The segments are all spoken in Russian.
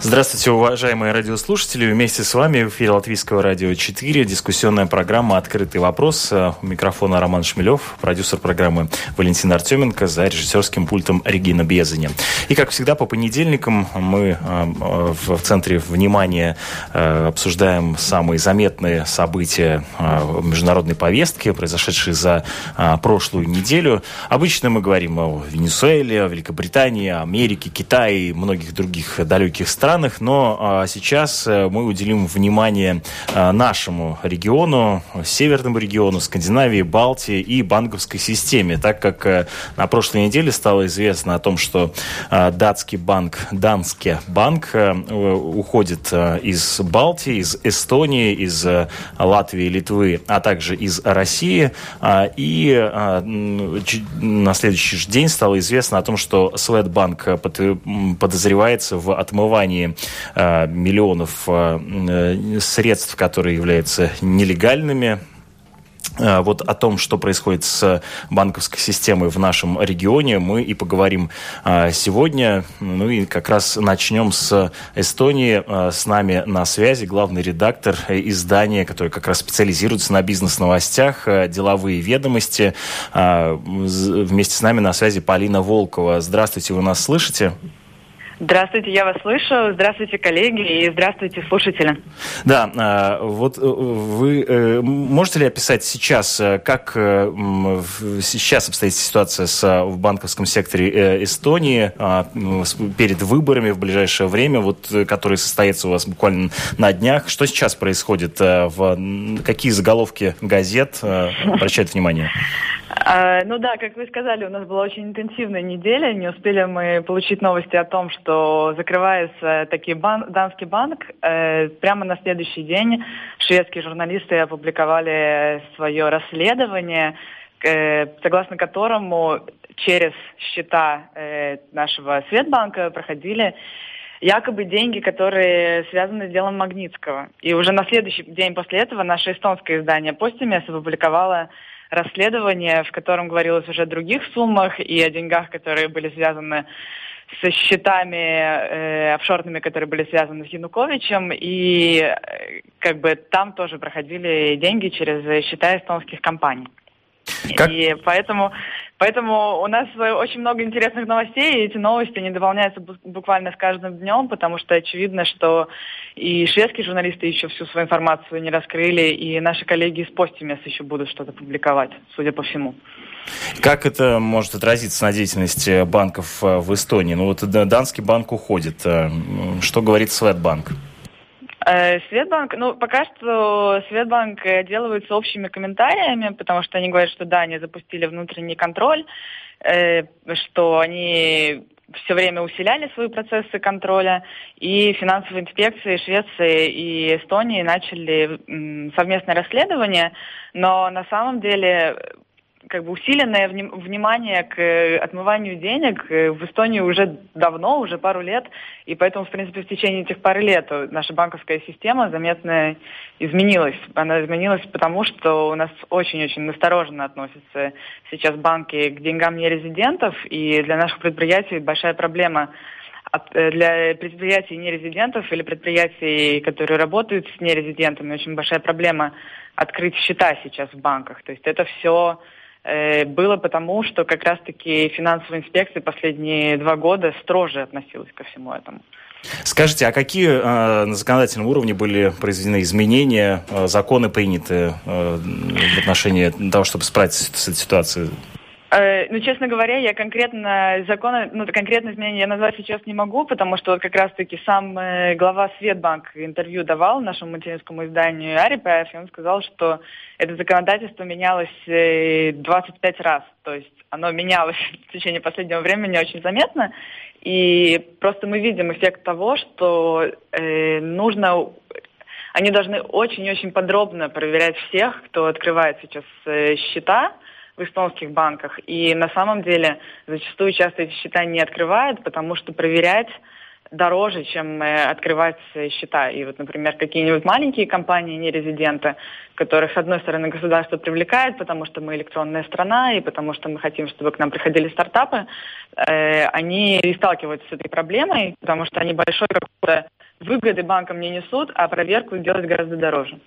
Здравствуйте, уважаемые радиослушатели. Вместе с вами в эфире Латвийского радио 4. Дискуссионная программа «Открытый вопрос». У микрофона Роман Шмелев, продюсер программы Валентин Артеменко, за режиссерским пультом Регина Безани. И, как всегда, по понедельникам мы э, в центре внимания э, обсуждаем самые заметные события э, международной повестки, произошедшие за прошлую неделю. Обычно мы говорим о Венесуэле, о Великобритании, Америке, Китае и многих других далеких странах странах, но а, сейчас э, мы уделим внимание а, нашему региону, северному региону, Скандинавии, Балтии и банковской системе, так как э, на прошлой неделе стало известно о том, что а, датский банк, Данский банк э, уходит из Балтии, из Эстонии, из Латвии, Литвы, а также из России. И на следующий же день стало известно о том, что Светбанк подозревается в отмывании отмывании э, миллионов э, средств, которые являются нелегальными, э, вот о том, что происходит с банковской системой в нашем регионе, мы и поговорим сегодня. Ну и как раз начнем с Эстонии. С нами на связи главный редактор издания, который как раз специализируется на бизнес-новостях, деловые ведомости. Вместе с нами на связи Полина Волкова. Здравствуйте, вы нас слышите? Здравствуйте, я вас слышу. Здравствуйте, коллеги, и здравствуйте, слушатели. Да, а, вот э, вы э, можете ли описать сейчас, э, как сейчас обстоит ситуация в банковском секторе Эстонии а, перед выборами в ближайшее время, вот, которые состоятся у вас буквально на днях? Что сейчас происходит? Какие заголовки газет обращают внимание? А, ну да, как вы сказали, у нас была очень интенсивная неделя. Не успели мы получить новости о том, что закрывается таки бан, Данский банк. Э, прямо на следующий день шведские журналисты опубликовали свое расследование, согласно которому через счета э, нашего Светбанка проходили якобы деньги, которые связаны с делом Магнитского. И уже на следующий день после этого наше эстонское издание «Постимес» опубликовало расследование, в котором говорилось уже о других суммах и о деньгах, которые были связаны со счетами э, офшорными, которые были связаны с Януковичем, и э, как бы там тоже проходили деньги через счета эстонских компаний. Как? И поэтому, поэтому у нас очень много интересных новостей, и эти новости не дополняются буквально с каждым днем, потому что очевидно, что и шведские журналисты еще всю свою информацию не раскрыли, и наши коллеги из Постимес еще будут что-то публиковать, судя по всему. Как это может отразиться на деятельности банков э, в Эстонии? Ну вот Данский банк уходит. Э, что говорит Светбанк? Э, Светбанк, ну, пока что Светбанк делается общими комментариями, потому что они говорят, что да, они запустили внутренний контроль, э, что они все время усиляли свои процессы контроля, и финансовые инспекции Швеции и Эстонии начали совместное расследование, но на самом деле как бы усиленное внимание к э, отмыванию денег э, в Эстонии уже давно, уже пару лет, и поэтому, в принципе, в течение этих пары лет наша банковская система заметно изменилась. Она изменилась потому, что у нас очень-очень настороженно относятся сейчас банки к деньгам нерезидентов, и для наших предприятий большая проблема э, для предприятий нерезидентов или предприятий, которые работают с нерезидентами, очень большая проблема открыть счета сейчас в банках. То есть это все было потому, что как раз-таки финансовая инспекция последние два года строже относилась ко всему этому. Скажите, а какие э, на законодательном уровне были произведены изменения, э, законы приняты э, в отношении того, чтобы справиться с этой ситуацией? Э, ну, честно говоря, я конкретно законы, ну, конкретно изменения я назвать сейчас не могу, потому что вот как раз-таки сам э, глава Светбанк интервью давал нашему материнскому изданию Арипаев, и он сказал, что это законодательство менялось 25 раз, то есть оно менялось в течение последнего времени очень заметно, и просто мы видим эффект того, что э, нужно они должны очень-очень подробно проверять всех, кто открывает сейчас э, счета, в эстонских банках. И на самом деле зачастую часто эти счета не открывают, потому что проверять дороже, чем э, открывать счета. И вот, например, какие-нибудь маленькие компании, не резиденты, которых, с одной стороны, государство привлекает, потому что мы электронная страна, и потому что мы хотим, чтобы к нам приходили стартапы, э, они и сталкиваются с этой проблемой, потому что они большой какой-то выгоды банкам не несут, а проверку делать гораздо дороже.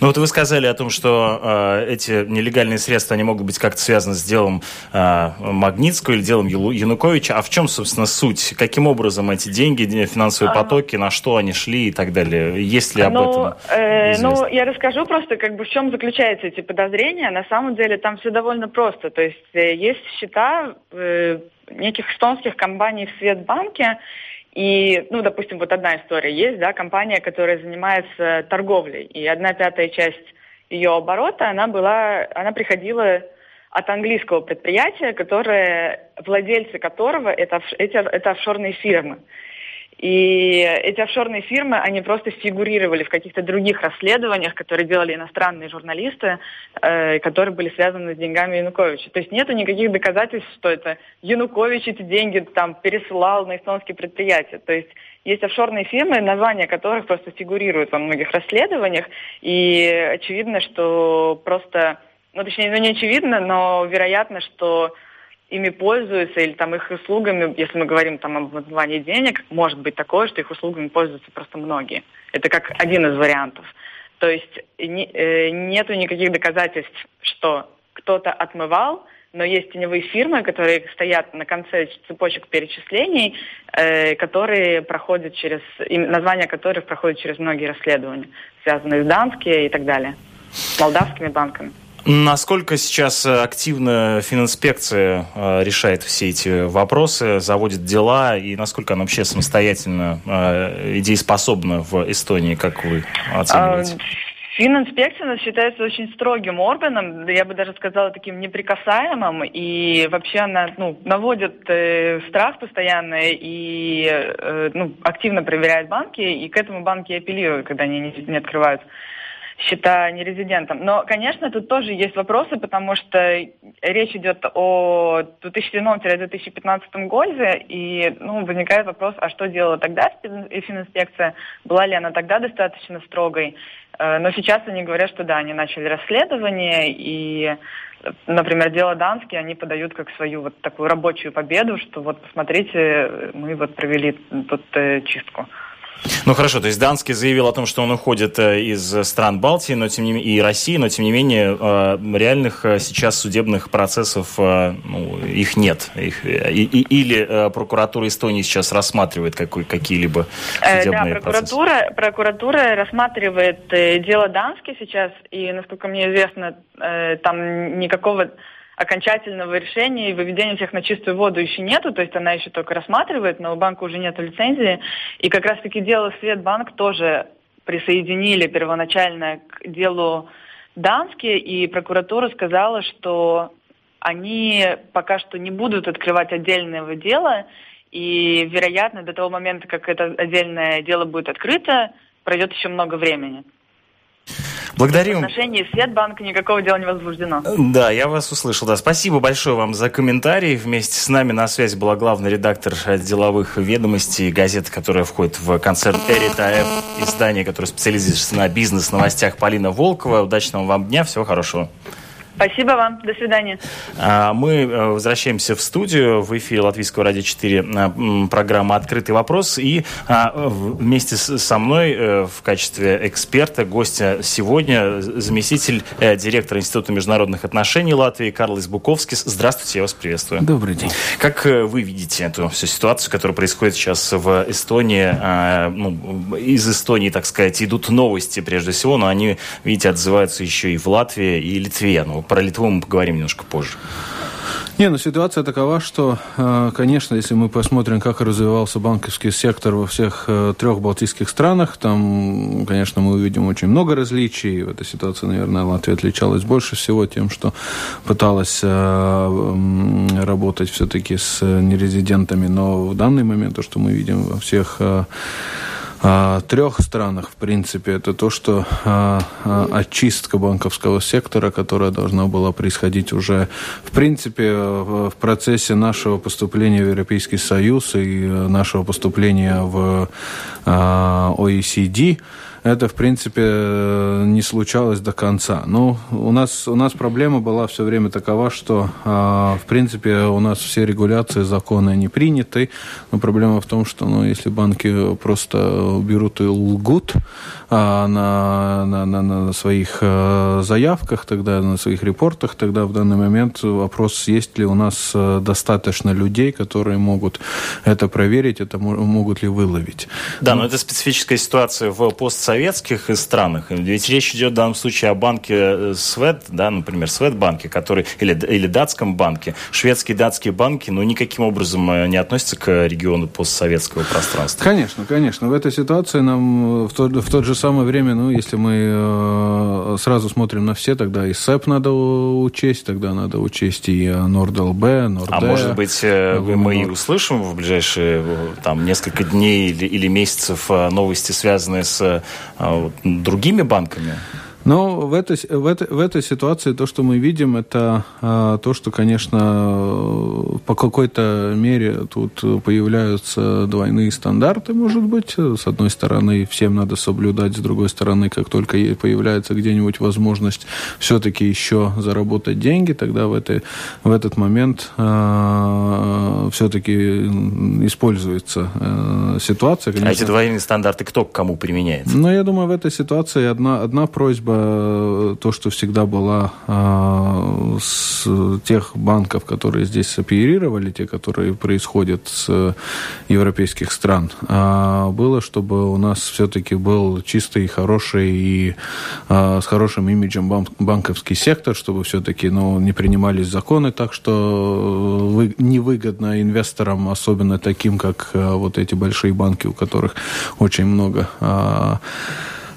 Ну вот вы сказали о том, что э, эти нелегальные средства, они могут быть как-то связаны с делом э, Магнитского или делом Януковича. А в чем, собственно, суть? Каким образом эти деньги, финансовые потоки, на что они шли и так далее? Есть ли об ну, этом э, Ну, я расскажу просто, как бы в чем заключаются эти подозрения. На самом деле там все довольно просто. То есть э, есть счета э, неких эстонских компаний в Светбанке, и, ну, допустим, вот одна история есть, да, компания, которая занимается торговлей, и одна пятая часть ее оборота, она была, она приходила от английского предприятия, которое, владельцы которого это, эти, это офшорные фирмы. И эти офшорные фирмы, они просто фигурировали в каких-то других расследованиях, которые делали иностранные журналисты, э, которые были связаны с деньгами Януковича. То есть нет никаких доказательств, что это Янукович эти деньги там пересылал на эстонские предприятия. То есть есть офшорные фирмы, названия которых просто фигурируют во многих расследованиях, и очевидно, что просто, ну точнее, ну не очевидно, но вероятно, что ими пользуются или там их услугами, если мы говорим там об отмывании денег, может быть такое, что их услугами пользуются просто многие. Это как один из вариантов. То есть не, э, нету никаких доказательств, что кто-то отмывал, но есть теневые фирмы, которые стоят на конце цепочек перечислений, э, которые проходят через, названия которых проходят через многие расследования, связанные с Данские и так далее, с молдавскими банками. Насколько сейчас э, активно фининспекция э, решает все эти вопросы, заводит дела, и насколько она вообще самостоятельно э, и дееспособна в Эстонии, как вы оцениваете? Фининспекция считается очень строгим органом, я бы даже сказала таким неприкасаемым, и вообще она ну, наводит э, страх постоянно и э, ну, активно проверяет банки, и к этому банки апеллируют, когда они не, не открывают счета нерезидентом. Но, конечно, тут тоже есть вопросы, потому что речь идет о 2007-2015 годе, и ну, возникает вопрос, а что делала тогда фининспекция, была ли она тогда достаточно строгой. Э, но сейчас они говорят, что да, они начали расследование, и например, дело Данский, они подают как свою вот такую рабочую победу, что вот посмотрите, мы вот провели тут э, чистку. Ну хорошо, то есть Данский заявил о том, что он уходит э, из стран Балтии, но тем не менее и России, но тем не менее э, реальных э, сейчас судебных процессов ну, их нет. Их, и, или прокуратура Эстонии сейчас рассматривает какие-либо судебные да, прокуратура, процессы? прокуратура рассматривает дело Данский сейчас, и, насколько мне известно, там никакого окончательного решения и выведения всех на чистую воду еще нету, то есть она еще только рассматривает, но у банка уже нет лицензии. И как раз-таки дело Светбанк тоже присоединили первоначально к делу Дански, и прокуратура сказала, что они пока что не будут открывать отдельного дела, и, вероятно, до того момента, как это отдельное дело будет открыто, пройдет еще много времени. Благодарим. В отношении Светбанка никакого дела не возбуждено. Да, я вас услышал. Да. Спасибо большое вам за комментарий. Вместе с нами на связи была главный редактор деловых ведомостей газеты, которая входит в концерн Эрита издание, которое специализируется на бизнес-новостях Полина Волкова. Удачного вам дня, всего хорошего. Спасибо вам. До свидания. А, мы э, возвращаемся в студию. В эфире Латвийского радио 4 э, программа «Открытый вопрос». И а, вместе со мной э, в качестве эксперта, гостя сегодня, заместитель директора Института международных отношений Латвии Карлос Буковский. Здравствуйте, я вас приветствую. Добрый день. Как вы видите эту всю ситуацию, которая происходит сейчас в Эстонии? А, ну, из Эстонии, так сказать, идут новости прежде всего, но они, видите, отзываются еще и в Латвии, и Литве. Ну, про Литву мы поговорим немножко позже. Не, ну ситуация такова, что, э, конечно, если мы посмотрим, как развивался банковский сектор во всех э, трех балтийских странах, там, конечно, мы увидим очень много различий. В этой ситуации, наверное, Латвия отличалась больше всего тем, что пыталась э, работать все-таки с нерезидентами. Но в данный момент то, что мы видим во всех трех странах, в принципе, это то, что а, а, очистка банковского сектора, которая должна была происходить уже, в принципе, в, процессе нашего поступления в Европейский Союз и нашего поступления в а, OECD, это, в принципе, не случалось до конца. Но у нас, у нас проблема была все время такова, что, в принципе, у нас все регуляции, законы, не приняты. Но проблема в том, что, ну, если банки просто берут и лгут на, на, на, на своих заявках, тогда на своих репортах, тогда в данный момент вопрос, есть ли у нас достаточно людей, которые могут это проверить, это могут ли выловить. Да, но это специфическая ситуация в постсоветских странах. Ведь речь идет в данном случае о банке э, Свет, да, например, Светбанке, который, или, или датском банке. Шведские и датские банки, ну, никаким образом э, не относятся к региону постсоветского пространства. Конечно, конечно. В этой ситуации нам в то, в то же самое время, ну, если мы э, сразу смотрим на все, тогда и СЭП надо учесть, тогда надо учесть и НордЛБ, Норд. А может быть, мы и услышим в ближайшие там несколько дней или, или месяцев новости, связанные с другими банками? Но в этой, в, этой, в этой ситуации то, что мы видим, это а, то, что, конечно, по какой-то мере тут появляются двойные стандарты, может быть. С одной стороны, всем надо соблюдать, с другой стороны, как только появляется где-нибудь возможность все-таки еще заработать деньги, тогда в, этой, в этот момент а, все-таки используется а, ситуация. Конечно. А эти двойные стандарты кто к кому применяет? Ну, я думаю, в этой ситуации одна, одна просьба Э, то, что всегда была э, с тех банков, которые здесь оперировали, те, которые происходят с европейских стран, а было, чтобы у нас все-таки был чистый, хороший и э, с хорошим имиджем банковский сектор, чтобы все-таки ну, не принимались законы так, что вы, невыгодно инвесторам, особенно таким, как вот эти большие банки, у которых очень много Э,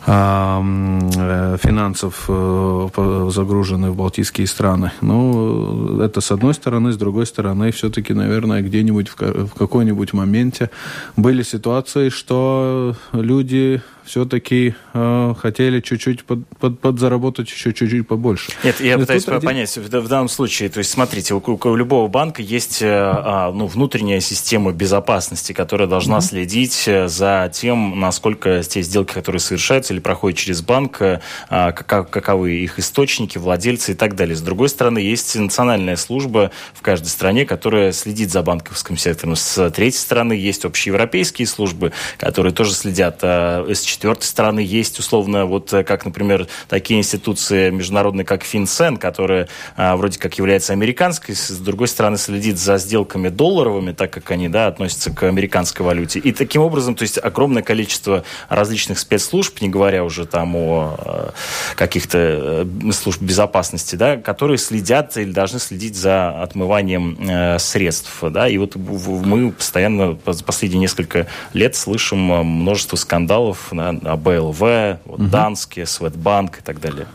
финансов э, загружены в балтийские страны. Ну, это с одной стороны. С другой стороны, все-таки, наверное, где-нибудь в какой-нибудь моменте были ситуации, что люди все-таки э, хотели чуть-чуть под, под, подзаработать еще чуть-чуть побольше. Нет, я Но пытаюсь один... понять, в, в данном случае, то есть, смотрите, у, у любого банка есть э, а, ну, внутренняя система безопасности, которая должна mm-hmm. следить э, за тем, насколько те сделки, которые совершаются или проходят через банк, э, а, как, каковы их источники, владельцы и так далее. С другой стороны, есть национальная служба в каждой стране, которая следит за банковским сектором. С третьей стороны, есть общеевропейские службы, которые тоже следят э, с четвертой стороны есть условно вот э, как, например, такие институции международные, как FinCEN, которая а, вроде как является американской, с другой стороны следит за сделками долларовыми, так как они, да, относятся к американской валюте. И таким образом, то есть огромное количество различных спецслужб, не говоря уже там о э, каких-то э, служб безопасности, да, которые следят или должны следить за отмыванием э, средств, да, и вот мы постоянно последние несколько лет слышим множество скандалов АБЛВ, вот, угу. Данский, Светбанк и так далее.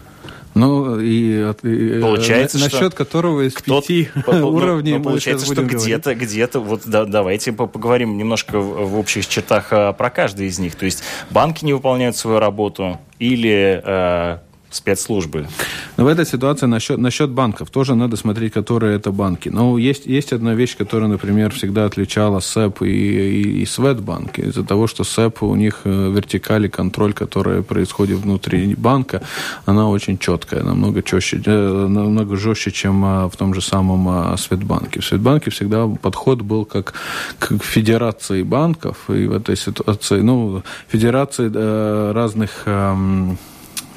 Ну, и, и получается, насчет что которого из кто, пяти по, уровней ну, получается, что где-то, где-то, вот да, давайте поговорим немножко в, в общих чертах а, про каждый из них. То есть банки не выполняют свою работу или э, спецслужбы. Но в этой ситуации насчет, насчет банков тоже надо смотреть, которые это банки. Но есть, есть одна вещь, которая, например, всегда отличала СЭП и, и, и Светбанк. Из-за того, что СЭП, у них э, вертикали контроль, который происходит внутри банка, она очень четкая, намного, четче, э, намного жестче, чем э, в том же самом Светбанке. В Светбанке всегда подход был как к федерации банков, и в этой ситуации, ну, федерации разных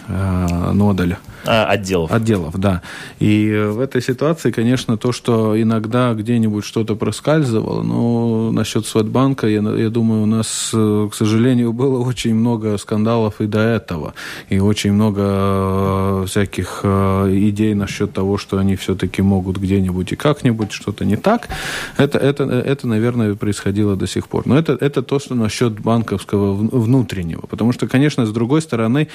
эм, Э. А, отделов. Отделов, да. И в этой ситуации, конечно, то, что иногда где-нибудь что-то проскальзывало, но насчет Светбанка, я, я думаю, у нас, к сожалению, было очень много скандалов и до этого. И очень много э, всяких э, идей насчет того, что они все-таки могут где-нибудь и как-нибудь что-то не так. Это, это, это, наверное, происходило до сих пор. Но это, это то, что насчет банковского внутреннего. Потому что, конечно, с другой стороны,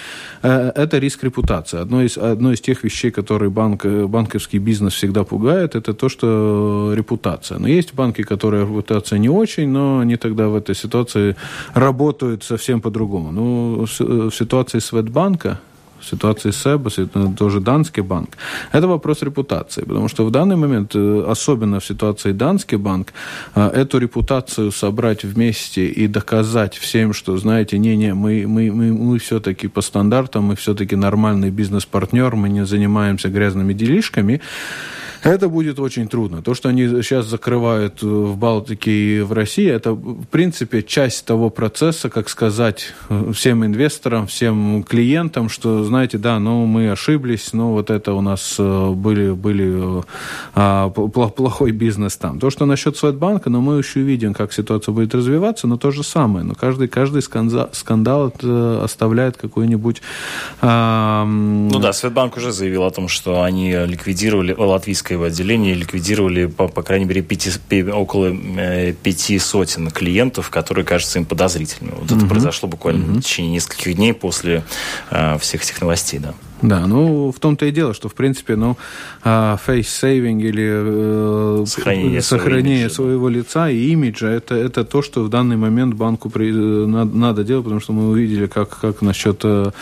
это риск репутации. Одно из одно из тех вещей, которые банк, банковский бизнес всегда пугает, это то, что репутация. Но есть банки, которые репутация не очень, но они тогда в этой ситуации работают совсем по-другому. Ну, в ситуации Светбанка ситуации СЭБа, тоже Данский банк, это вопрос репутации. Потому что в данный момент, э, особенно в ситуации Данский банк, э, эту репутацию собрать вместе и доказать всем, что, знаете, не-не, мы, мы, мы, мы все-таки по стандартам, мы все-таки нормальный бизнес-партнер, мы не занимаемся грязными делишками, это будет очень трудно. То, что они сейчас закрывают э, в Балтике и в России, это, в принципе, часть того процесса, как сказать всем инвесторам, всем клиентам, что, знаете, да, ну, мы ошиблись, но вот это у нас э, были, были а, плохой бизнес там. То, что насчет Светбанка, но ну, мы еще видим, как ситуация будет развиваться, но то же самое. Но каждый, каждый скандал, скандал оставляет какой-нибудь... А, ну да, Светбанк уже заявил о том, что они ликвидировали латвийское его отделение ликвидировали, по, по крайней мере, пяти, около э, пяти сотен клиентов, которые кажутся им подозрительными. Вот mm-hmm. это произошло буквально mm-hmm. в течение нескольких дней после э, всех этих новостей, да. Да, ну, в том-то и дело, что, в принципе, ну, а, face-saving или э, сохранение, сохранение своего, имиджа, лица и имиджа, это, это то, что в данный момент банку при, надо, надо делать, потому что мы увидели, как, как насчет э,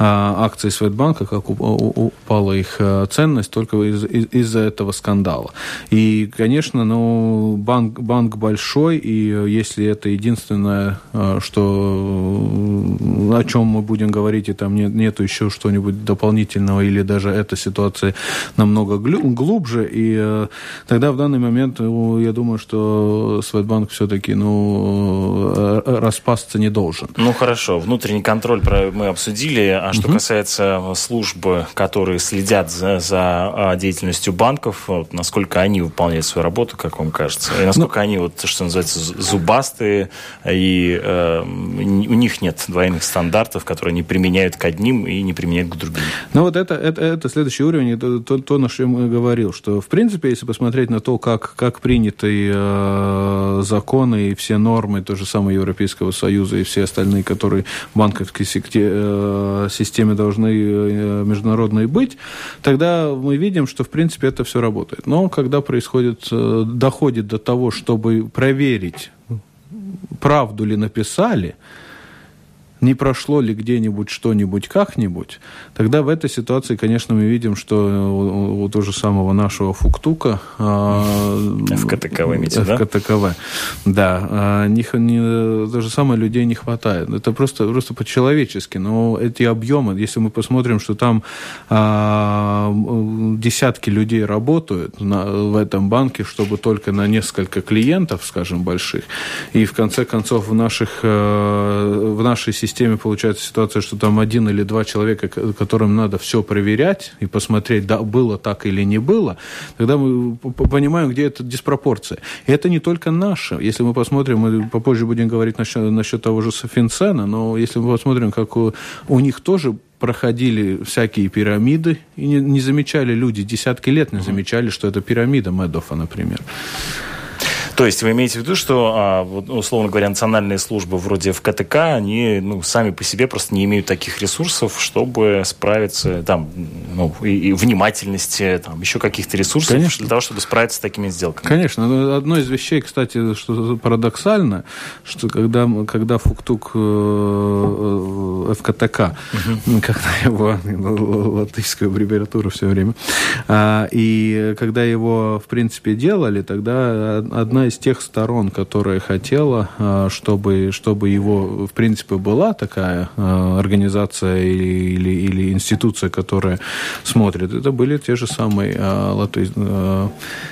а, акций Светбанка, как упала их э, ценность только из, из, из-за этого скандала. И, конечно, ну, банк, банк большой, и если это единственное, что, о чем мы будем говорить, и там нет, нету еще что-нибудь дополнительного, дополнительного, или даже эта ситуация намного глубже, и э, тогда в данный момент, э, я думаю, что Светбанк все-таки ну, э, распасться не должен. Ну, хорошо, внутренний контроль мы обсудили, а что угу. касается служб, которые следят за, за а, деятельностью банков, насколько они выполняют свою работу, как вам кажется, и насколько ну, они, вот, что называется, зубастые, и э, у них нет двойных стандартов, которые они применяют к одним и не применяют к другим. Ну вот это, это, это следующий уровень, это то, то, на что я говорил, что в принципе, если посмотреть на то, как, как приняты э, законы и все нормы, то же самое Европейского Союза и все остальные, которые в банковской секте, э, системе должны э, международные быть, тогда мы видим, что в принципе это все работает. Но когда происходит, э, доходит до того, чтобы проверить, правду ли написали, не прошло ли где-нибудь что-нибудь как-нибудь, тогда в этой ситуации, конечно, мы видим, что у, у того же самого нашего Фуктука... ФКТКВ имеете, да? ФКТКВ, да. А, не, не, то же самое людей не хватает. Это просто, просто по-человечески. Но эти объемы, если мы посмотрим, что там а, десятки людей работают на, в этом банке, чтобы только на несколько клиентов, скажем, больших, и в конце концов в, наших, э, в нашей системе системе получается ситуация, что там один или два человека, которым надо все проверять и посмотреть, да, было так или не было, тогда мы понимаем, где эта диспропорция. И это не только наше. Если мы посмотрим, мы попозже будем говорить насчет, насчет того же Финцена, но если мы посмотрим, как у, у них тоже проходили всякие пирамиды, и не, не замечали люди, десятки лет не замечали, что это пирамида Медофа, например. То есть вы имеете в виду, что, а, условно говоря, национальные службы вроде ФКТК, они ну, сами по себе просто не имеют таких ресурсов, чтобы справиться, там, ну, и, и внимательности, там, еще каких-то ресурсов Конечно. для того, чтобы справиться с такими сделками. Конечно. Ну, одно из вещей, кстати, что парадоксально, что когда, когда Фуктук э, э ФКТК, угу. когда его латышскую аббревиатуру все время, а, и когда его, в принципе, делали, тогда одна из тех сторон, которая хотела, а, чтобы, чтобы его, в принципе, была такая а, организация или, или, или институция, которая смотрит, это были те же самые а, Латвии,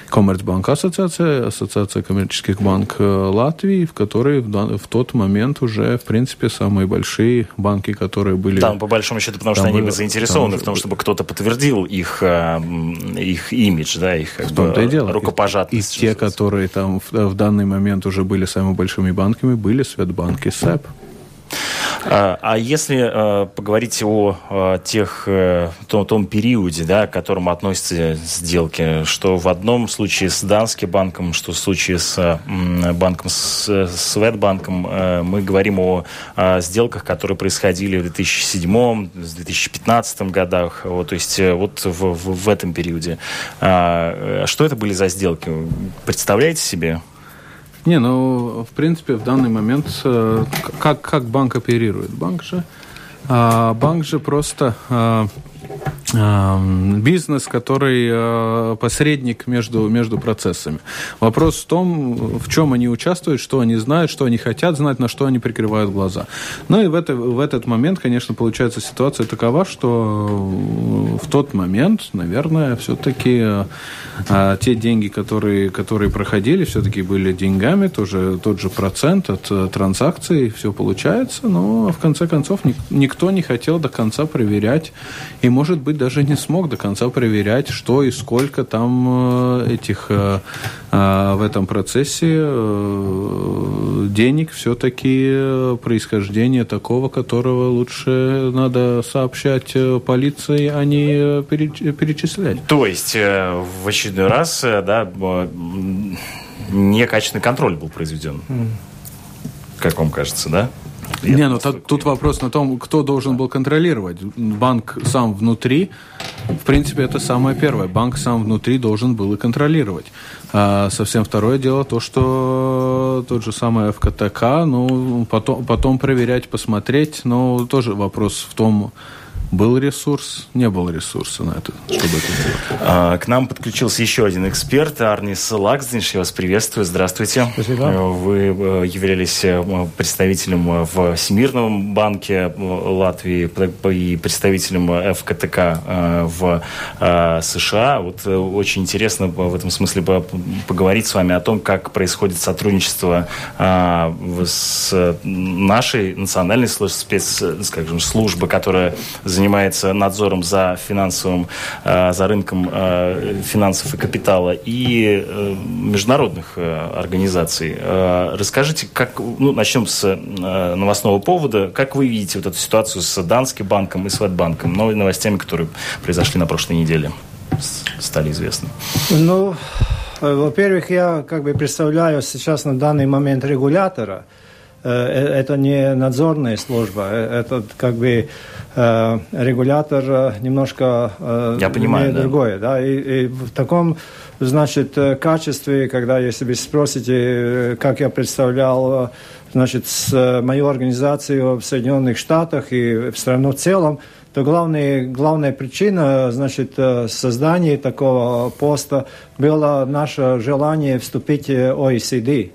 Коммерцбанк ассоциация, ассоциация коммерческих банков Латвии, в которой в, в тот момент уже, в принципе, самые большие банки, которые были... Там, по большому счету, потому что они были заинтересованы в том, чтобы кто-то подтвердил их, их имидж, да, их в том-то и дело. рукопожатность. И те, которые там в, в данный момент уже были самыми большими банками, были Светбанк и СЭП. А, а если а, поговорить о а, тех, а, том, том периоде, да, к которому относятся сделки, что в одном случае с Данским банком, что в случае с банком, с Светбанком, мы говорим о сделках, которые происходили в 2007-2015 годах, вот, то есть вот в, в, в этом периоде. А, что это были за сделки? Представляете себе? Не, ну, в принципе, в данный момент э, как, как банк оперирует? Банк же, а, банк же просто а, бизнес, который э, посредник между, между процессами. Вопрос в том, в чем они участвуют, что они знают, что они хотят знать, на что они прикрывают глаза. Ну и в, это, в этот момент, конечно, получается ситуация такова, что в тот момент, наверное, все-таки э, те деньги, которые, которые проходили, все-таки были деньгами, тоже тот же процент от э, транзакций, все получается, но в конце концов никто не хотел до конца проверять и, может быть, даже не смог до конца проверять, что и сколько там э, этих э, э, в этом процессе денег все-таки происхождение такого, которого лучше надо сообщать полиции, а не перечислять. То есть в очередной раз да, некачественный контроль был произведен, как вам кажется, да? Не, ну тут, тут вопрос на том, кто должен был контролировать. Банк сам внутри, в принципе, это самое первое. Банк сам внутри должен был и контролировать. А совсем второе дело то, что тот же самый ФКТК, ну, потом, потом проверять, посмотреть, но тоже вопрос в том, был ресурс, не было ресурса на это, чтобы это сделать. А, к нам подключился еще один эксперт, Арнис Лаксдинш. Я вас приветствую. Здравствуйте. Спасибо. Э, вы э, являлись э, представителем в Всемирном банке Латвии и представителем ФКТК в США. Вот очень интересно в этом смысле поговорить с вами о том, как происходит сотрудничество с нашей национальной спец, скажем, службы, которая занимается занимается надзором за финансовым, э, за рынком э, финансов и капитала, и э, международных организаций. Расскажите, как, ну, начнем с новостного повода, как вы видите вот эту ситуацию с Данским банком и Светбанком, новыми новостями, которые произошли на прошлой неделе, стали известны? Ну, во-первых, я как бы представляю сейчас на данный момент регулятора. Это не надзорная служба, это как бы Э, регулятор э, немножко э, Я понимаю, да. другое. Да? И, и в таком значит, качестве, когда, если вы спросите, как я представлял значит, с мою организацию в Соединенных Штатах и в страну в целом, то главная, главная причина значит, создания такого поста было наше желание вступить в OECD.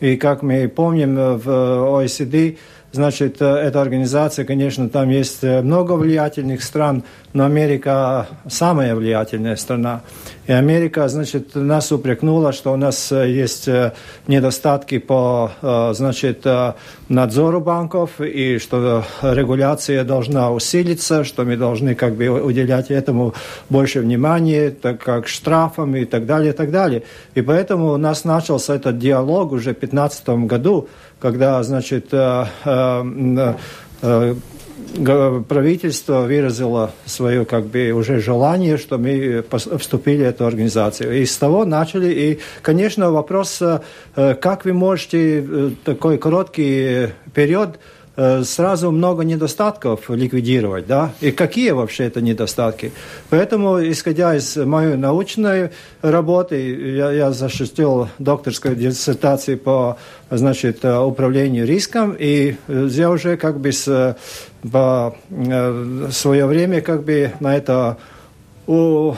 И как мы помним, в OECD Значит, э, эта организация, конечно, там есть э, много влиятельных стран, но Америка самая влиятельная страна. И Америка, значит, нас упрекнула, что у нас э, есть недостатки по, значит, надзору банков, и что регуляция должна усилиться, что мы должны как бы уделять этому больше внимания, так как штрафам и так далее, и так далее. И поэтому у нас начался этот диалог уже в 2015 году, когда, значит, э, э, э, правительство выразило свое как бы уже желание, что мы вступили в эту организацию. И с того начали. И, конечно, вопрос, как вы можете такой короткий период Э, сразу много недостатков ликвидировать, да, и какие вообще это недостатки. Поэтому, исходя из моей научной работы, я, я защитил докторскую диссертацию по, значит, управлению риском, и я уже как бы с, по э, свое время как бы на это у,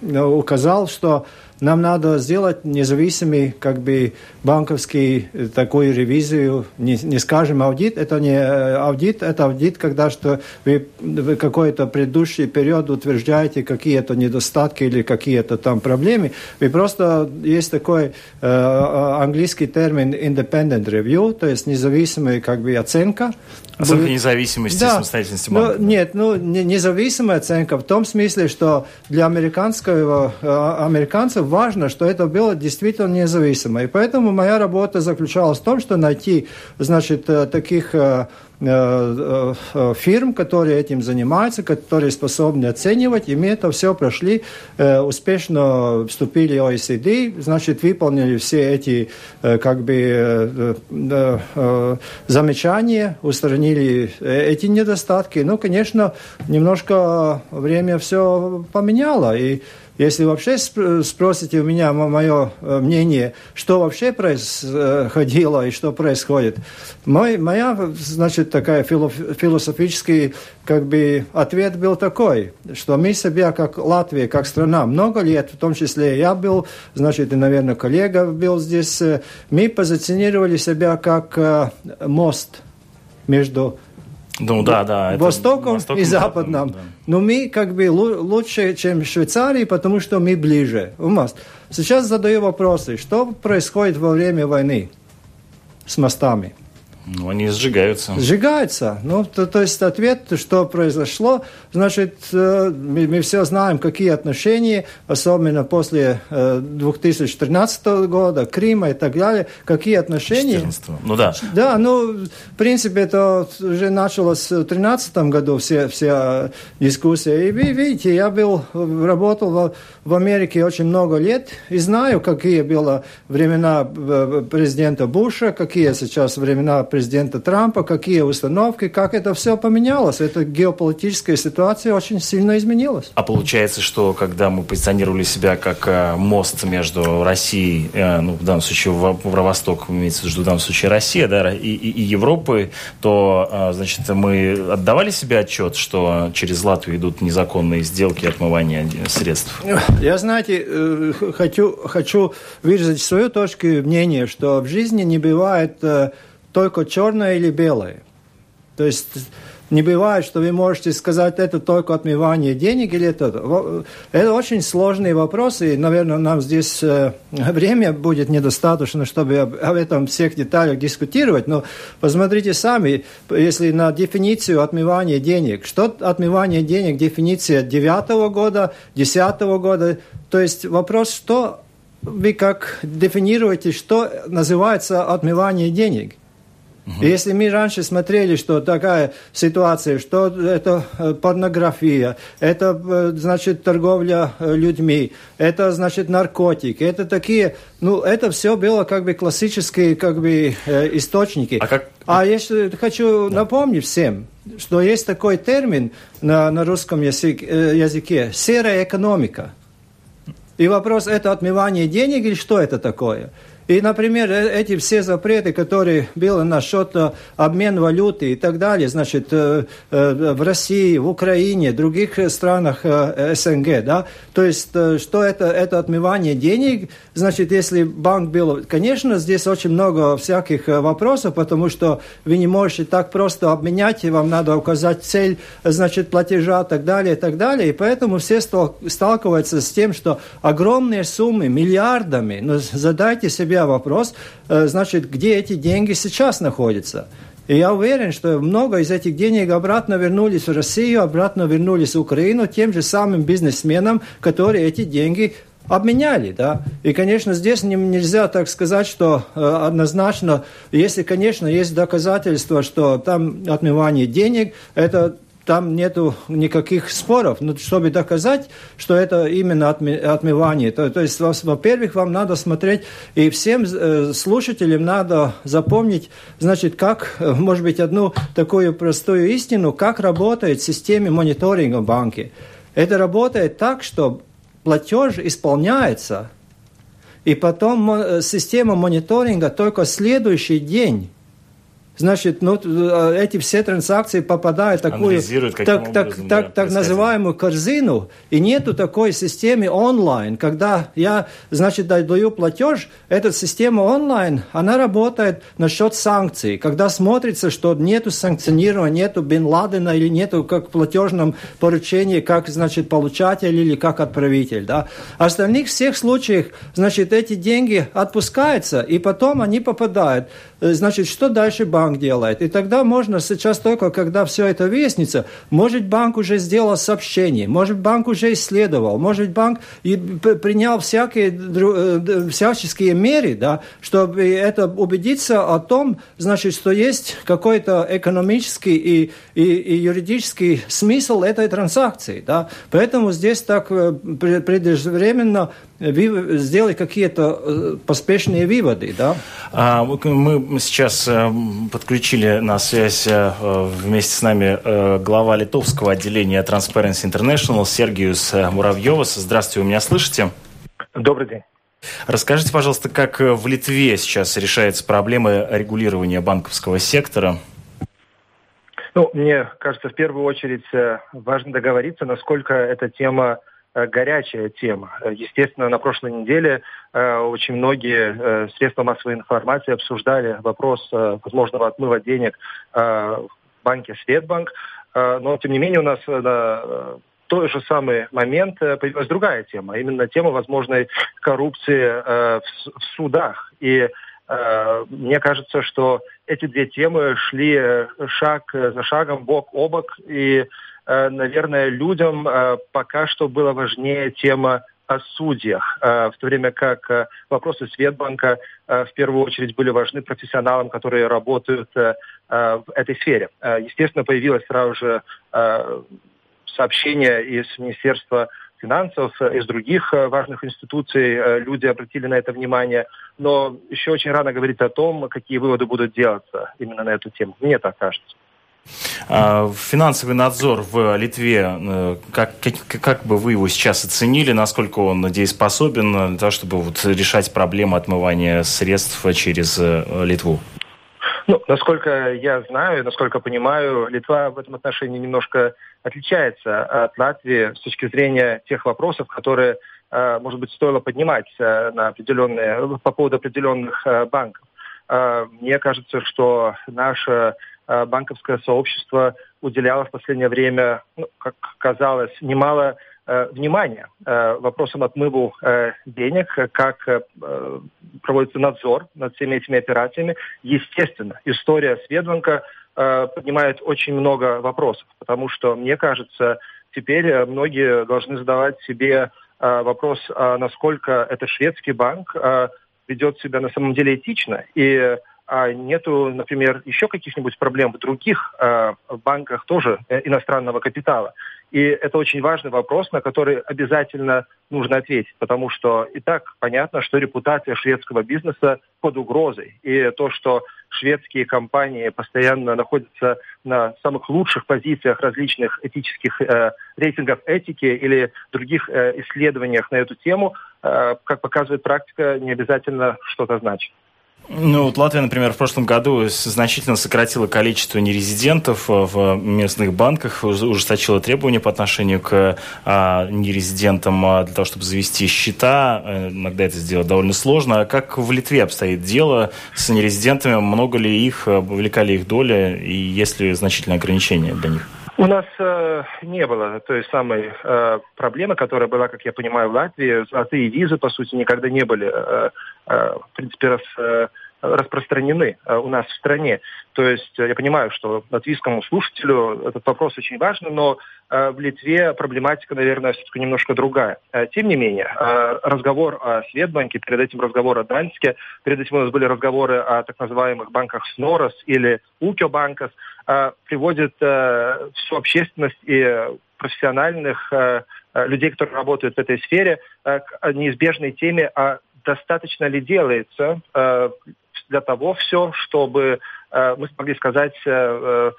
указал, что нам надо сделать независимый как бы банковский э, такую ревизию, не, не скажем аудит, это не э, аудит, это аудит, когда что вы, вы какой-то предыдущий период утверждаете какие-то недостатки или какие-то там проблемы. Вы просто, есть такой э, английский термин independent review, то есть независимая как бы оценка. Оценка будет... независимости да. самостоятельности банка. Ну, нет, ну не, независимая оценка в том смысле, что для американского, американцев важно, что это было действительно независимо. И поэтому моя работа заключалась в том, что найти, значит, таких Э, э, фирм, которые этим занимаются, которые способны оценивать, и мы это все прошли, э, успешно вступили в OECD, значит, выполнили все эти как бы замечания, устранили эти недостатки. Ну, конечно, немножко время все поменяло, и если вообще спросите у меня мое э, мнение, что вообще происходило и что происходит, мой, моя, значит, такая философический как бы ответ был такой, что мы себя, как Латвия, как страна, много лет, в том числе я был, значит, и, наверное, коллега был здесь, э, мы позиционировали себя как э, мост между ну да, да. Востоком, Востоком и Западном. Да. Но мы как бы лучше, чем Швейцарии, потому что мы ближе. У нас. Сейчас задаю вопросы. Что происходит во время войны с мостами? Ну, они сжигаются. Сжигаются. Ну, то, то есть ответ, что произошло, значит, э, мы, мы все знаем, какие отношения, особенно после 2013 э, года, Крыма и так далее, какие отношения. 14 ну да. Да, ну, в принципе, это уже началось в 2013 году, все, все дискуссии. И вы видите, я был, работал в, в Америке очень много лет и знаю, какие были времена э, президента Буша, какие сейчас времена президента президента Трампа, какие установки, как это все поменялось. Эта геополитическая ситуация очень сильно изменилась. А получается, что когда мы позиционировали себя как э, мост между Россией, э, ну, в данном случае в, Восток, имеется в виду в данном случае Россия, да, и, и, и Европы, то, э, значит, мы отдавали себе отчет, что через Латвию идут незаконные сделки отмывания средств? Я, знаете, хочу, хочу выразить свою точку мнения, что в жизни не бывает только черное или белое. То есть не бывает, что вы можете сказать, это только отмывание денег или это. Это очень сложные вопросы, и, наверное, нам здесь э, время будет недостаточно, чтобы об, этом всех деталях дискутировать. Но посмотрите сами, если на дефиницию отмывания денег. Что отмывание денег, дефиниция девятого года, десятого года. То есть вопрос, что вы как дефинируете, что называется отмывание денег? Угу. Если мы раньше смотрели, что такая ситуация, что это э, порнография, это, э, значит, торговля э, людьми, это, значит, наркотики, это такие, ну, это все было как бы классические, как бы, источники. А, как... а если хочу да. напомнить всем, что есть такой термин на, на русском язык, языке – серая экономика. И вопрос, это отмывание денег или что это такое? И, например, э, эти все запреты, которые были насчет э, обмен валюты и так далее, значит, э, в России, в Украине, других странах СНГ, да, то есть, что это, это отмывание денег, значит, если банк был, конечно, здесь очень много всяких вопросов, потому что вы не можете так просто обменять, и вам надо указать цель, значит, платежа и так далее, и так далее, и поэтому все сталкиваются с тем, что огромные суммы, миллиардами, но задайте себе себя вопрос, э, значит, где эти деньги сейчас находятся. И я уверен, что много из этих денег обратно вернулись в Россию, обратно вернулись в Украину тем же самым бизнесменам, которые эти деньги обменяли, да. И, конечно, здесь не, нельзя так сказать, что э, однозначно, если, конечно, есть доказательства, что там отмывание денег, это там нету никаких споров. Но чтобы доказать, что это именно отмывание, то, то есть, во-первых, вам надо смотреть, и всем э, слушателям надо запомнить, значит, как, э, может быть, одну такую простую истину, как работает система мониторинга в банке. Это работает так, что платеж исполняется, и потом э, система мониторинга только следующий день значит, ну, э, эти все транзакции попадают в такую так, так, образом, так, да, так называемую корзину, и нету такой системы онлайн, когда я, значит, даю платеж, эта система онлайн, она работает насчет санкций, когда смотрится, что нету санкционирования, нету Бен Ладена или нету как в платежном поручении, как, значит, получатель или как отправитель, да. Остальных всех случаях, значит, эти деньги отпускаются, и потом они попадают. Э, значит, что дальше банк? Банк делает. И тогда можно сейчас только, когда все это выяснится, может банк уже сделал сообщение, может банк уже исследовал, может банк и принял всякие, э, всяческие меры, да, чтобы это убедиться о том, значит, что есть какой-то экономический и, и, и юридический смысл этой транзакции. Да. Поэтому здесь так э, преждевременно сделать какие-то э, поспешные выводы, да? А, мы сейчас э, подключили на связь э, вместе с нами глава литовского отделения Transparency International Сергиус Муравьевас. Здравствуйте, вы меня слышите? Добрый день. Расскажите, пожалуйста, как в Литве сейчас решается проблема регулирования банковского сектора? Ну, мне кажется, в первую очередь важно договориться, насколько эта тема Э, горячая тема. Естественно, на прошлой неделе э, очень многие э, средства массовой информации обсуждали вопрос возможного отмыва денег в банке Светбанк. Но, тем не менее, у нас на тот же самый момент появилась другая тема, именно тема возможной коррупции в судах. И мне кажется, что эти две темы шли шаг за шагом, бок о бок, и Э, наверное, людям э, пока что было важнее тема о судьях, э, в то время как вопросы Светбанка в первую очередь были важны профессионалам, которые работают в этой сфере. Естественно, появилось сразу же сообщение из Министерства финансов, из других важных институций. Люди обратили на это внимание. Но еще очень рано говорить о том, какие выводы будут делаться именно на эту тему. Мне так кажется. А, финансовый надзор в Литве, э, как, как, как бы вы его сейчас оценили, насколько он дееспособен для того, чтобы вот решать проблемы отмывания средств через э, Литву? Ну, насколько я знаю, насколько понимаю, Литва в этом отношении немножко отличается от Латвии с точки зрения тех вопросов, которые, э, может быть, стоило поднимать на определенные, по поводу определенных банков. Мне кажется, что наша Э, банковское сообщество уделяло в последнее время, ну, как казалось, немало э, внимания э, вопросам отмыву э, денег, как э, проводится надзор над всеми этими операциями. Естественно, история Светбанка э, поднимает очень много вопросов, потому что, мне кажется, теперь многие должны задавать себе э, вопрос, а насколько это шведский банк э, ведет себя на самом деле этично и а нету, например, еще каких-нибудь проблем в других э, банках тоже э, иностранного капитала. И это очень важный вопрос, на который обязательно нужно ответить, потому что и так понятно, что репутация шведского бизнеса под угрозой. И то, что шведские компании постоянно находятся на самых лучших позициях различных этических э, рейтингов этики или других э, исследованиях на эту тему, э, как показывает практика, не обязательно что-то значит. Ну, вот Латвия, например, в прошлом году значительно сократила количество нерезидентов в местных банках, ужесточила требования по отношению к а, нерезидентам а, для того, чтобы завести счета. Э, иногда это сделать довольно сложно. А как в Литве обстоит дело с нерезидентами? Много ли их, велика ли их доля и есть ли значительные ограничения для них? У нас э, не было той самой э, проблемы, которая была, как я понимаю, в Латвии. Золотые визы, по сути, никогда не были, э, э, в принципе, рас, э, распространены э, у нас в стране. То есть я понимаю, что латвийскому слушателю этот вопрос очень важен, но э, в Литве проблематика, наверное, все-таки немножко другая. Э, тем не менее, э, разговор о Светбанке, перед этим разговор о Данске, перед этим у нас были разговоры о так называемых банках Снорос или Э, приводит э, всю общественность и профессиональных э, людей, которые работают в этой сфере, к неизбежной теме, а достаточно ли делается для того все, чтобы мы смогли сказать с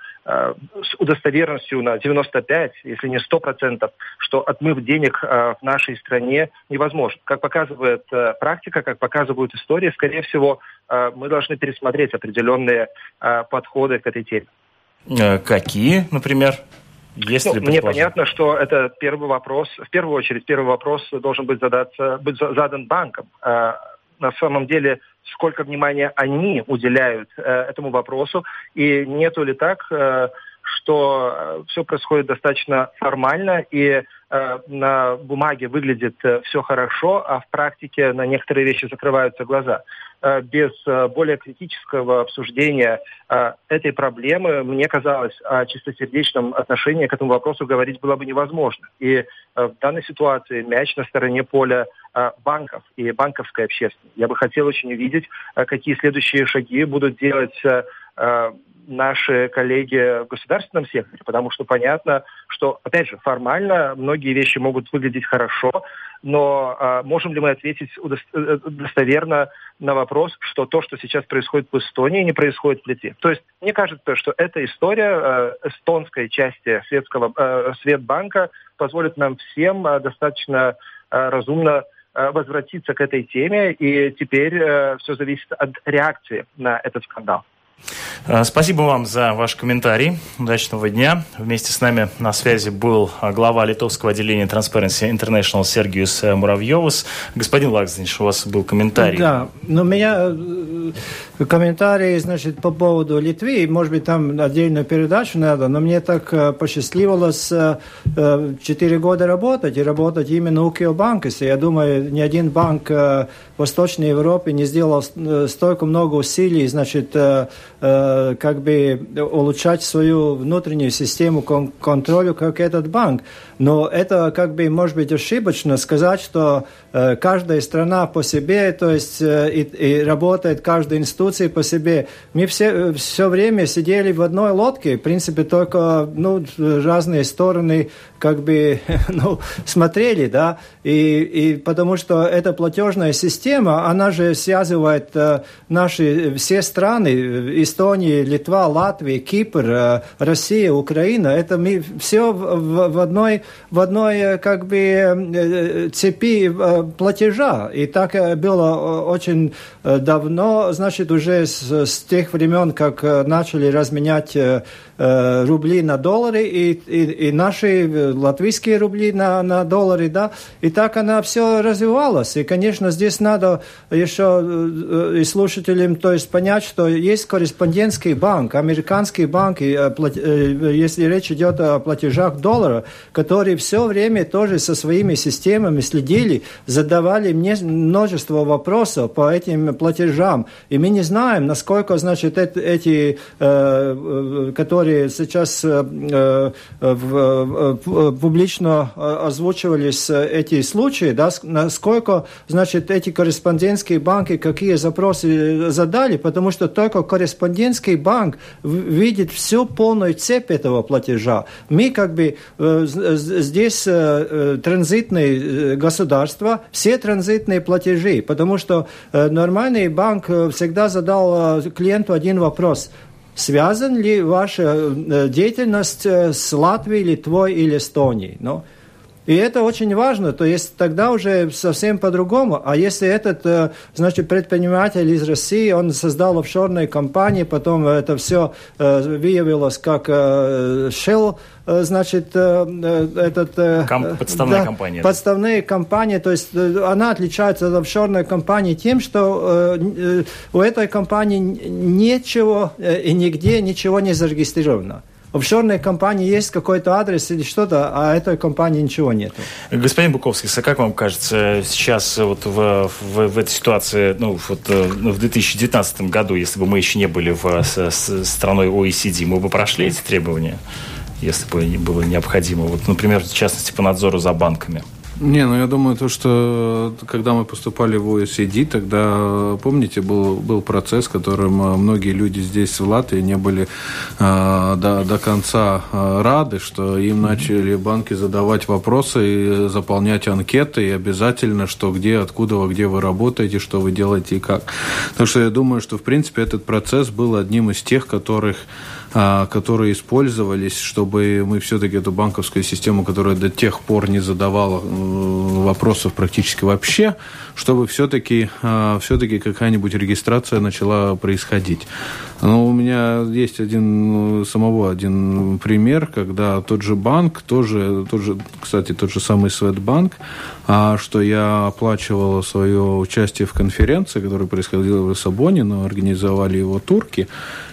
удостоверенностью на 95, если не 100%, что отмыв денег в нашей стране невозможно. Как показывает практика, как показывают истории, скорее всего, мы должны пересмотреть определенные подходы к этой теме. Э, какие, например? Есть ну, мне понятно, что это первый вопрос. В первую очередь, первый вопрос должен быть, задаться, быть задан банком. А, на самом деле, сколько внимания они уделяют э, этому вопросу, и нету ли так, э, что все происходит достаточно формально, и на бумаге выглядит все хорошо, а в практике на некоторые вещи закрываются глаза. Без более критического обсуждения этой проблемы, мне казалось, о чистосердечном отношении к этому вопросу говорить было бы невозможно. И в данной ситуации мяч на стороне поля банков и банковской общественности. Я бы хотел очень увидеть, какие следующие шаги будут делать наши коллеги в государственном секторе, потому что понятно, что, опять же, формально многие вещи могут выглядеть хорошо, но а, можем ли мы ответить э, достоверно на вопрос, что то, что сейчас происходит в Эстонии, не происходит в Литве? То есть мне кажется, что эта история э, эстонской части светского, э, Светбанка позволит нам всем э, достаточно э, разумно э, возвратиться к этой теме, и теперь э, все зависит от реакции на этот скандал. Э, спасибо вам за ваш комментарий. Удачного дня. Вместе с нами на связи был э, глава литовского отделения Transparency International Сергиус э, Муравьевус. Господин Лаксденич, у вас был комментарий. Да, но у меня комментарий, значит, по поводу Литвы. Может быть, там отдельную передачу надо, но мне так посчастливилось четыре года работать и работать именно у Киобанкаса. Я думаю, ни один банк Восточной Европе не сделал столько много усилий, значит, как бы улучшать свою внутреннюю систему кон контроля, как этот банк. Но это как бы может быть ошибочно сказать, что э, каждая страна по себе, то есть э, и, и работает каждая институция по себе. Мы все, все время сидели в одной лодке, в принципе, только ну, разные стороны как бы ну, смотрели, да, и, и потому что эта платежная система, она же связывает э, наши все страны, Эстония, Литва, Латвия, Кипр, э, Россия, Украина, это мы все в, одной, в одной э, как бы э, цепи платежа, и так было очень давно, значит, уже с, с тех времен, как начали разменять рубли на доллары и, и, и наши латвийские рубли на, на доллары, да, и так она все развивалась. И, конечно, здесь надо еще и слушателям, то есть понять, что есть корреспондентский банк, американский банк, и, если речь идет о платежах доллара, которые все время тоже со своими системами следили, задавали мне множество вопросов по этим платежам. И мы не знаем, насколько, значит, эти, которые которые сейчас э, э, э, публично озвучивались эти случаи, да, насколько, значит, эти корреспондентские банки какие запросы задали, потому что только корреспондентский банк видит всю полную цепь этого платежа. Мы как бы здесь транзитные государства, все транзитные платежи, потому что нормальный банк всегда задал клиенту один вопрос – Связан ли ваша э, деятельность э, с Латвией, Литвой или Эстонией? Ну, и это очень важно, то есть тогда уже совсем по-другому. А если этот, э, значит, предприниматель из России, он создал офшорные компании, потом это все выявилось как Shell, значит, этот... Ком- подставная да, компания. Подставные компании, то есть она отличается от офшорной компании тем, что у этой компании ничего и нигде ничего не зарегистрировано офшорной компании есть какой-то адрес или что-то, а этой компании ничего нет. Господин Буковский, а как вам кажется, сейчас вот в, в, в этой ситуации, ну, вот, э, ну, в 2019 году, если бы мы еще не были в, с, с страной OECD, мы бы прошли эти требования, если бы было необходимо? Вот, например, в частности, по надзору за банками. Не, ну я думаю, то, что когда мы поступали в OECD, тогда, помните, был, был процесс, которым э, многие люди здесь в Латвии не были э, до, до конца э, рады, что им начали банки задавать вопросы и заполнять анкеты, и обязательно, что где, откуда вы, где вы работаете, что вы делаете и как. Так что я думаю, что, в принципе, этот процесс был одним из тех, которых которые использовались, чтобы мы все-таки эту банковскую систему, которая до тех пор не задавала вопросов практически вообще, чтобы все-таки а, все-таки какая-нибудь регистрация начала происходить. Но у меня есть один самого один пример, когда тот же банк, тоже, тот же, кстати, тот же самый Светбанк, а, что я оплачивал свое участие в конференции, которая происходила в Лиссабоне, но организовали его турки,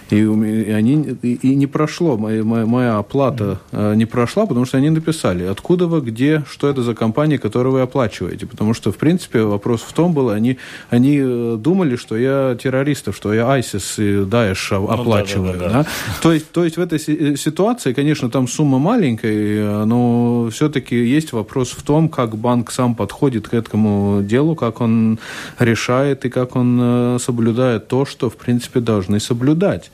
И, и они и, и не прошло, моя, моя, моя оплата э, не прошла, потому что они написали, откуда вы, где, что это за компания, которую вы оплачиваете. Потому что, в принципе, вопрос в том был, они, они э, думали, что я террористов, что я ISIS и Daesh оплачиваю. Ну, да, да, да, да. То, есть, то есть в этой ситуации, конечно, там сумма маленькая, но все-таки есть вопрос в том, как банк сам подходит к этому делу, как он решает и как он э, соблюдает то, что, в принципе, должны соблюдать.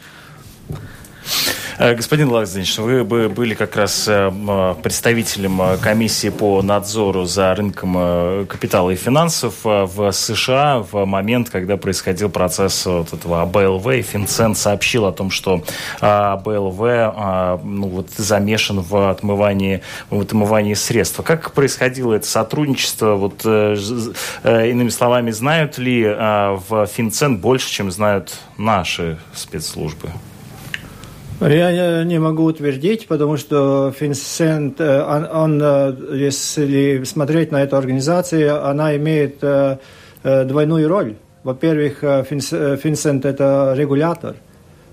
Э, господин Лаксденич, вы бы были как раз э, представителем э, комиссии по надзору за рынком капитала и финансов в США в момент, когда происходил процесс вот этого АБЛВ, и Финцент сообщил о том, что АБЛВ ну, вот, замешан в отмывании, в отмывании средств. Как происходило это сотрудничество? Вот, иными словами, знают ли в Финцент больше, чем знают наши спецслужбы? Я не могу утвердить, потому что Финсент, э, он, он, э, если смотреть на эту организацию, она имеет э, двойную роль. Во-первых, Финсент – это регулятор.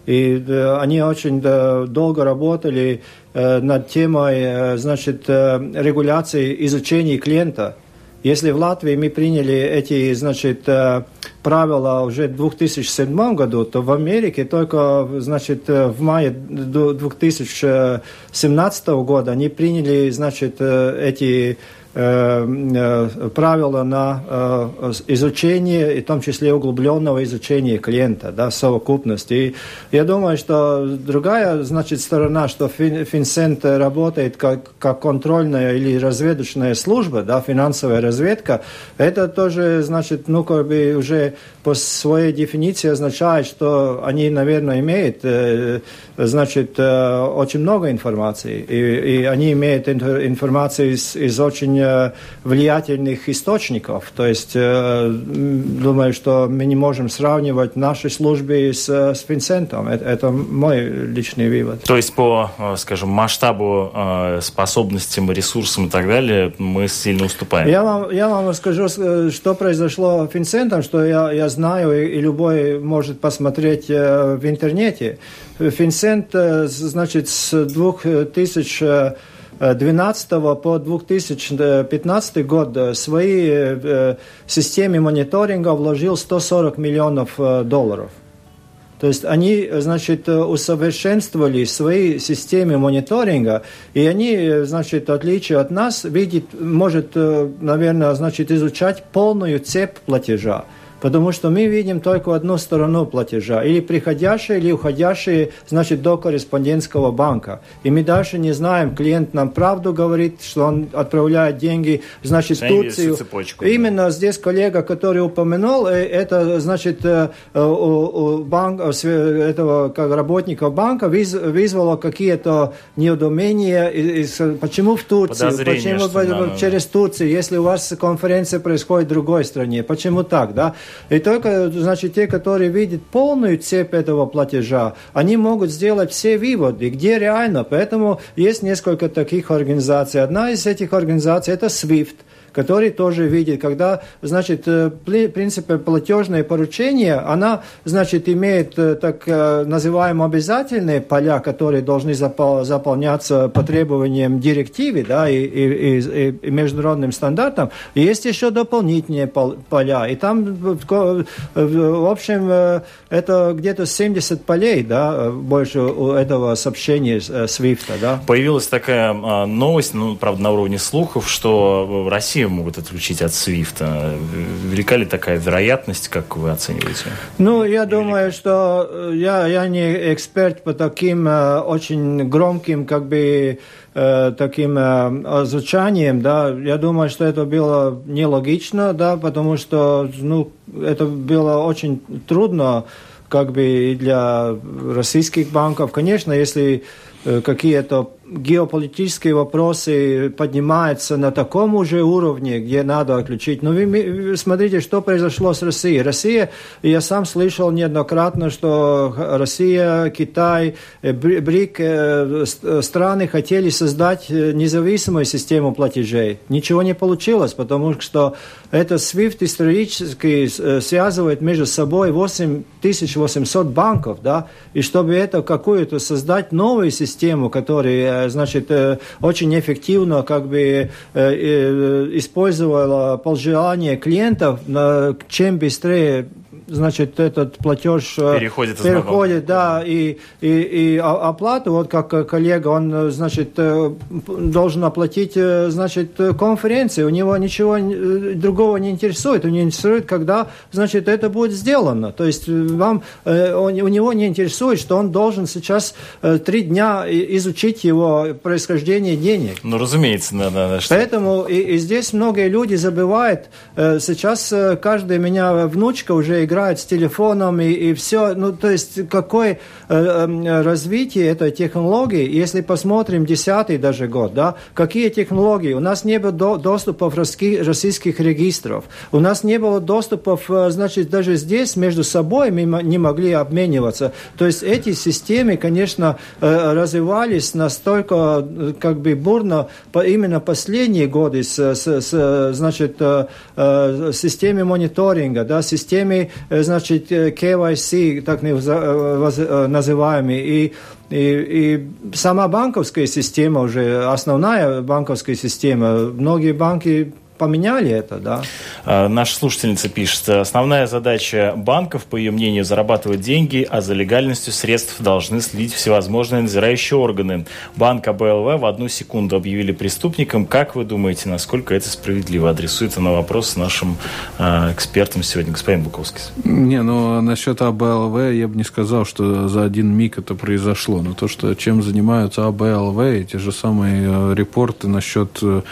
И они очень долго работали над темой значит, регуляции изучения клиента – если в Латвии мы приняли эти, значит, э, правила уже в 2007 году, то в Америке только, значит, э, в мае 2017 года они приняли, значит, э, эти правила на э, изучение, и в том числе углубленного изучения клиента, да, совокупности. И я думаю, что другая, значит, сторона, что Финсент работает как, как контрольная или разведочная служба, да, финансовая разведка, это тоже, значит, ну, как бы уже по своей дефиниции означает, что они, наверное, имеют, значит, очень много информации, и, и они имеют информацию из, из очень Э, влиятельных источников. То есть, э, думаю, что мы не можем сравнивать наши службы с, с Винсентом. Это, это мой личный вывод. То есть, по, э, скажем, масштабу, способностям, ресурсам и так далее, мы сильно уступаем? Я вам, я вам расскажу, что произошло с Винсентом, что я, я знаю, и, любой может посмотреть в интернете. Финсент, значит, с 2000 2012 по 2015 год э, свои э, системе мониторинга вложил 140 миллионов э, долларов. То есть они, значит, усовершенствовали свои системы мониторинга, и они, значит, в отличие от нас, видит, может, наверное, значит, изучать полную цепь платежа. Потому что мы видим только одну сторону платежа. Или приходящие, или уходящие, значит, до корреспондентского банка. И мы дальше не знаем, клиент нам правду говорит, что он отправляет деньги, значит, в Турцию. Цепочку, Именно да. здесь коллега, который упомянул, э, это, значит, э, у банк, этого как работника банка вызвало какие-то неудумения. Почему в Турции? Почему через Турцию, если у вас конференция происходит в другой стране? Почему так, да? И только, значит, те, которые видят полную цепь этого платежа, они могут сделать все выводы, где реально. Поэтому есть несколько таких организаций. Одна из этих организаций – это SWIFT – который тоже видит, когда, значит, э, принципе, платежное поручение, она, значит, имеет э, так э, называемые обязательные поля, которые должны запол заполняться по требованиям директивы, да, и, и, и, и международным стандартам. Есть еще дополнительные поля, и там, в общем, это где-то 70 полей, да, больше у этого сообщения SWIFT, да. Появилась такая а, новость, ну, правда, на уровне слухов, что Россия Россию могут отключить от SWIFT. Велика ли такая вероятность, как вы оцениваете? Ну, я Велика? думаю, что э, я, я не эксперт по таким э, очень громким, как бы, э, таким э, звучанием, да, я думаю, что это было нелогично, да, потому что, ну, это было очень трудно, как бы, и для российских банков. Конечно, если Э, какие-то геополитические вопросы поднимаются на таком уже уровне, где надо отключить. Но вы смотрите, что произошло с Россией. Россия, я сам слышал неоднократно, что Россия, Китай, э, БРИК э, страны хотели создать независимую систему платежей. Ничего не получилось, потому что это SWIFT исторически связывает между собой 8800 банков, да, и чтобы это какую-то создать новую систему, которая, значит, э, очень эффективно как бы э, э, использовала по желанию клиентов, чем быстрее значит, этот платеж э, переходит, переходит да, и, и, и оплату, вот как коллега, он, значит, э, должен оплатить, э, значит, конференции, у него ничего другого не интересует, у него интересует, когда, значит, это будет сделано. То есть вам, у него не интересует, что он должен сейчас три дня изучить его происхождение денег. Ну, разумеется, да, да. Что... Поэтому и, и здесь многие люди забывают, сейчас каждая меня внучка уже играет играют с телефоном и, и все. Ну, то есть, какое э, э, развитие этой технологии, если посмотрим десятый даже год, да, какие технологии? У нас не было до, доступов российских регистров, у нас не было доступов, э, значит, даже здесь между собой мы не могли обмениваться. То есть, эти системы, конечно, э, развивались настолько, э, как бы, бурно по, именно последние годы с, с, с значит, э, э, системе мониторинга, да, системе Э, значит, KYC, так называемый, и и, и сама банковская система уже, основная банковская система, многие банки поменяли это, да. А, наша слушательница пишет, основная задача банков, по ее мнению, зарабатывать деньги, а за легальностью средств должны следить всевозможные надзирающие органы. Банк АБЛВ в одну секунду объявили преступником. Как вы думаете, насколько это справедливо? Адресуется на вопрос нашим э, экспертам сегодня, господин Буковский. Не, ну насчет АБЛВ я бы не сказал, что за один миг это произошло. Но то, что чем занимаются АБЛВ, эти же самые э, репорты насчет э,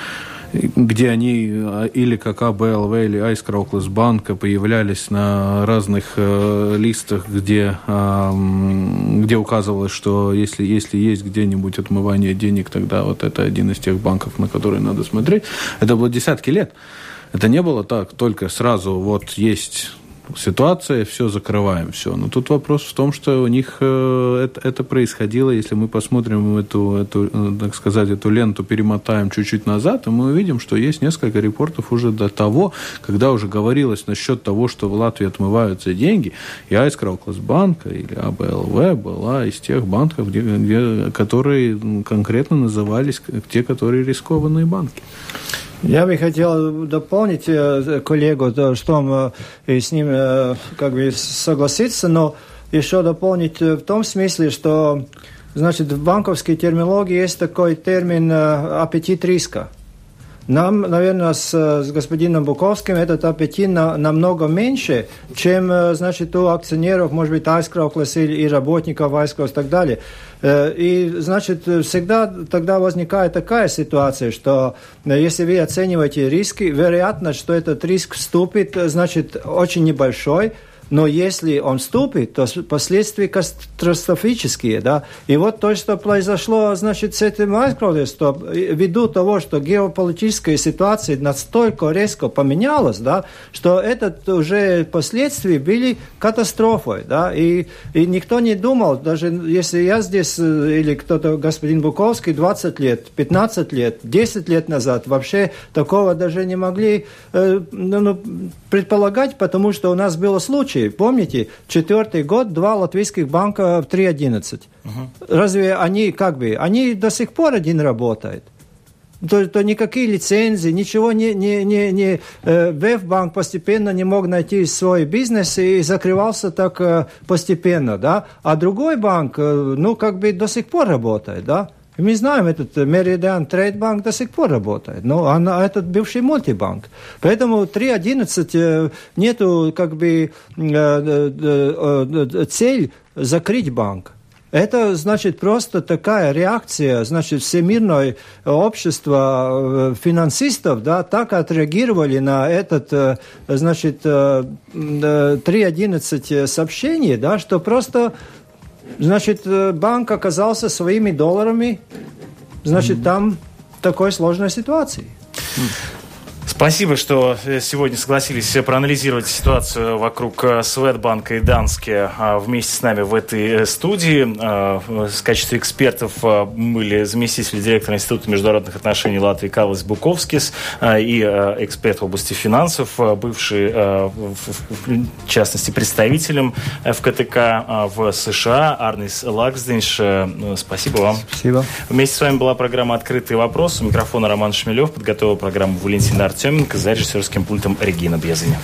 где они а, или как АБЛВ, или Айскрауклас банка появлялись на разных э, листах, где, э, где указывалось, что если, если есть где-нибудь отмывание денег, тогда вот это один из тех банков, на которые надо смотреть. Это было десятки лет. Это не было так, только сразу вот есть ситуация, все закрываем, все. Но тут вопрос в том, что у них э, это, это происходило, если мы посмотрим эту, эту, э, так сказать, эту ленту, перемотаем чуть-чуть назад, и мы увидим, что есть несколько репортов уже до того, когда уже говорилось насчет того, что в Латвии отмываются деньги, и Айскраукласбанка или АБЛВ была из тех банков, где, где, которые конкретно назывались те, которые рискованные банки. Я бы хотел дополнить э, коллегу, что он, и с ним э, как бы согласиться, но еще дополнить в том смысле, что значит, в банковской терминологии есть такой термин э, аппетит риска. Нам, наверное, с, с господином Буковским этот аппетит на, намного меньше, чем, значит, у акционеров, может быть, Айскрауклас или и работников Айскраус и так далее. Э, и, значит, всегда тогда возникает такая ситуация, что э, если вы оцениваете риски, вероятность, что этот риск вступит, значит, очень небольшой, но если он вступит, то последствия катастрофические, да. И вот то, что произошло, значит, с этим что ввиду того, что геополитическая ситуация настолько резко поменялась, да, что этот уже последствия были катастрофой, да, и, и никто не думал, даже если я здесь э, или кто-то, господин Буковский, 20 лет, 15 лет, 10 лет назад вообще такого даже не могли э, ну, ну предполагать, потому что у нас был случай, случае. Помните, четвертый год, два латвийских банка в 3.11. Угу. Разве они как бы, они до сих пор один работает? то, то никакие лицензии, ничего не, не, не, не э, Веб-банк постепенно не мог найти свой бизнес и закрывался так э, постепенно, да, а другой банк, э, ну, как бы до сих пор работает, да. Мы знаем, этот Меридиан Трейдбанк до сих пор работает, но она, этот бывший мультибанк. Поэтому 3.11 э, нету как бы цель закрыть банк. Это, значит, просто такая реакция, значит, всемирное общество финансистов, да, так отреагировали на этот, значит, 3.11 сообщение, да, что просто Значит, э, банк оказался своими долларами значит, там такой сложной ситуации. Спасибо, что э, сегодня согласились проанализировать ситуацию вокруг э, Светбанка и Дански а, вместе с нами в этой э, студии. А, в качестве экспертов были заместитель директора Института международных отношений Латвии Карлос Буковскис а, и эксперт в области финансов, бывший, в частности, представителем ФКТК в США Арнис Лаксденш. Спасибо вам. Спасибо. Вместе с вами была программа «Открытый вопрос». У микрофона Роман Шмелев. Подготовил программу Валентина Артем Артеменко за режиссерским пультом Регина Безаня.